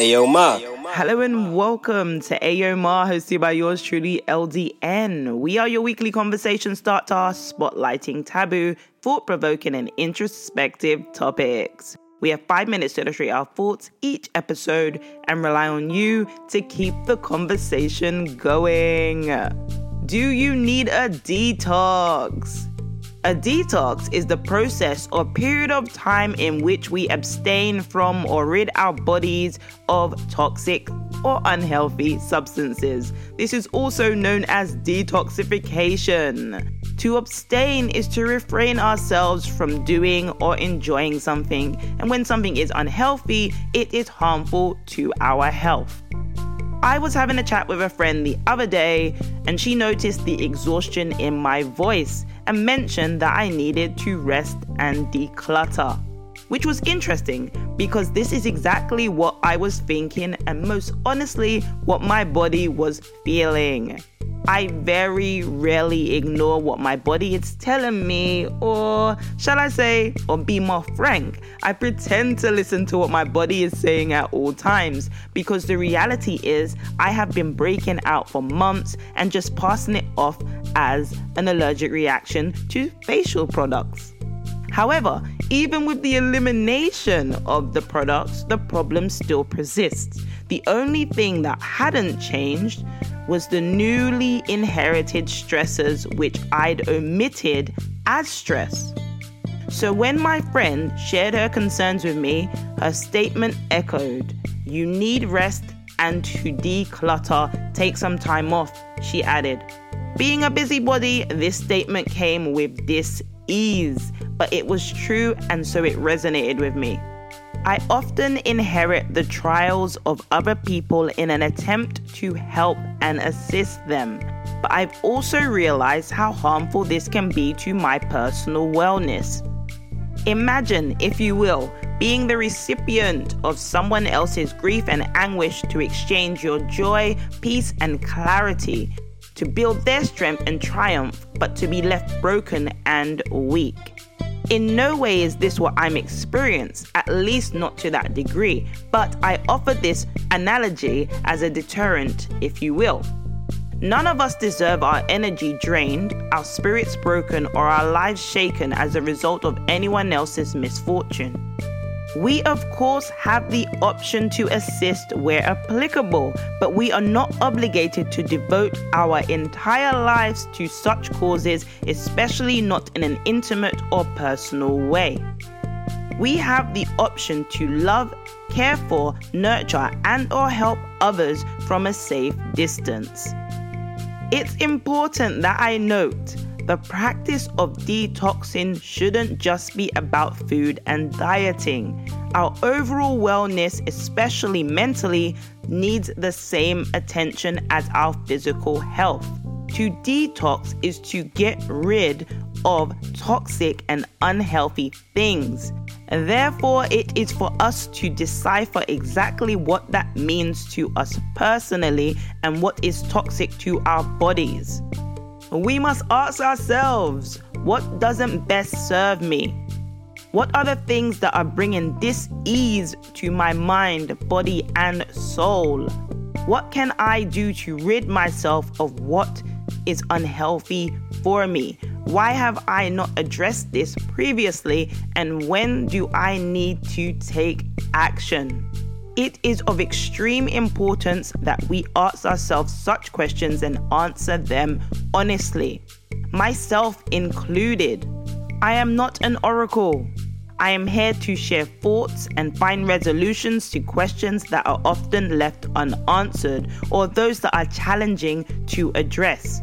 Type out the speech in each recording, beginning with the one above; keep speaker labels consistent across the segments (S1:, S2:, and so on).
S1: Ayo Ma.
S2: Hello and welcome to Ayo Ma, hosted by yours truly, LDN. We are your weekly conversation starter, spotlighting taboo, thought provoking, and introspective topics. We have five minutes to illustrate our thoughts each episode and rely on you to keep the conversation going. Do you need a detox? A detox is the process or period of time in which we abstain from or rid our bodies of toxic or unhealthy substances. This is also known as detoxification. To abstain is to refrain ourselves from doing or enjoying something, and when something is unhealthy, it is harmful to our health. I was having a chat with a friend the other day, and she noticed the exhaustion in my voice and mentioned that I needed to rest and declutter. Which was interesting because this is exactly what I was thinking, and most honestly, what my body was feeling. I very rarely ignore what my body is telling me, or shall I say, or be more frank, I pretend to listen to what my body is saying at all times because the reality is I have been breaking out for months and just passing it off as an allergic reaction to facial products. However, even with the elimination of the products, the problem still persists. The only thing that hadn't changed was the newly inherited stressors which I'd omitted as stress. So when my friend shared her concerns with me, her statement echoed You need rest and to declutter, take some time off, she added. Being a busybody, this statement came with dis ease, but it was true and so it resonated with me. I often inherit the trials of other people in an attempt to help and assist them, but I've also realized how harmful this can be to my personal wellness. Imagine, if you will, being the recipient of someone else's grief and anguish to exchange your joy, peace, and clarity, to build their strength and triumph, but to be left broken and weak. In no way is this what I'm experienced, at least not to that degree, but I offer this analogy as a deterrent, if you will. None of us deserve our energy drained, our spirits broken, or our lives shaken as a result of anyone else's misfortune. We, of course, have the option to assist where applicable, but we are not obligated to devote our entire lives to such causes, especially not in an intimate or personal way. We have the option to love, care for, nurture, and or help others from a safe distance. It's important that I note the practice of detoxing shouldn't just be about food and dieting. Our overall wellness, especially mentally, needs the same attention as our physical health. To detox is to get rid of toxic and unhealthy things. And therefore, it is for us to decipher exactly what that means to us personally and what is toxic to our bodies we must ask ourselves what doesn't best serve me? What are the things that are bringing this ease to my mind, body, and soul? What can I do to rid myself of what is unhealthy for me? Why have I not addressed this previously? And when do I need to take action? It is of extreme importance that we ask ourselves such questions and answer them honestly, myself included. I am not an oracle. I am here to share thoughts and find resolutions to questions that are often left unanswered or those that are challenging to address.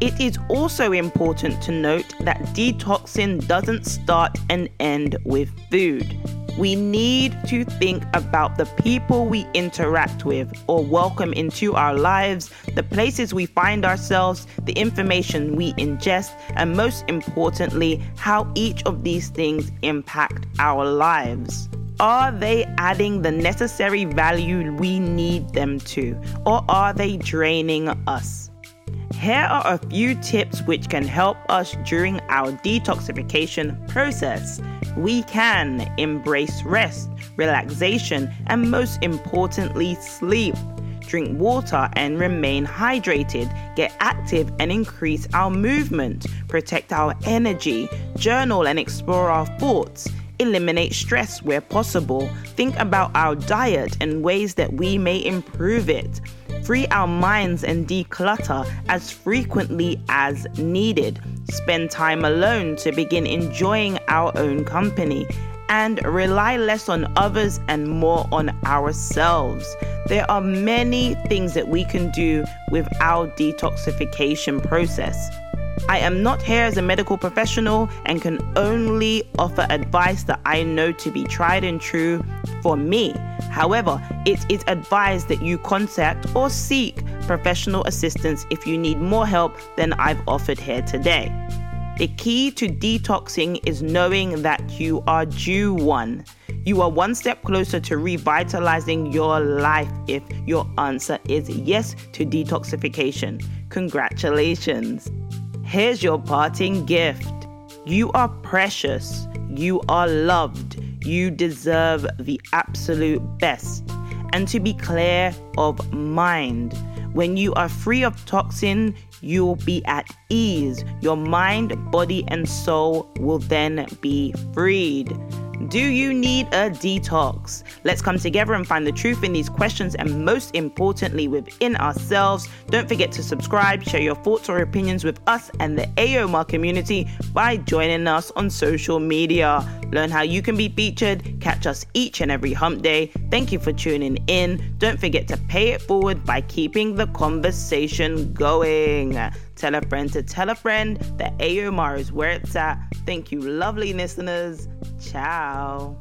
S2: It is also important to note that detoxing doesn't start and end with food. We need to think about the people we interact with or welcome into our lives, the places we find ourselves, the information we ingest, and most importantly, how each of these things impact our lives. Are they adding the necessary value we need them to, or are they draining us? Here are a few tips which can help us during our detoxification process. We can embrace rest, relaxation, and most importantly, sleep. Drink water and remain hydrated, get active and increase our movement, protect our energy, journal and explore our thoughts. Eliminate stress where possible, think about our diet and ways that we may improve it, free our minds and declutter as frequently as needed, spend time alone to begin enjoying our own company, and rely less on others and more on ourselves. There are many things that we can do with our detoxification process. I am not here as a medical professional and can only offer advice that I know to be tried and true for me. However, it is advised that you contact or seek professional assistance if you need more help than I've offered here today. The key to detoxing is knowing that you are due one. You are one step closer to revitalizing your life if your answer is yes to detoxification. Congratulations. Here's your parting gift. You are precious. You are loved. You deserve the absolute best. And to be clear of mind, when you are free of toxin, you'll be at ease. Your mind, body, and soul will then be freed. Do you need a detox? Let's come together and find the truth in these questions and most importantly within ourselves. Don't forget to subscribe, share your thoughts or opinions with us and the AOMAR community by joining us on social media. Learn how you can be featured, catch us each and every hump day. Thank you for tuning in. Don't forget to pay it forward by keeping the conversation going. Tell a friend to tell a friend that AOMAR is where it's at. Thank you, lovely listeners. Ciao.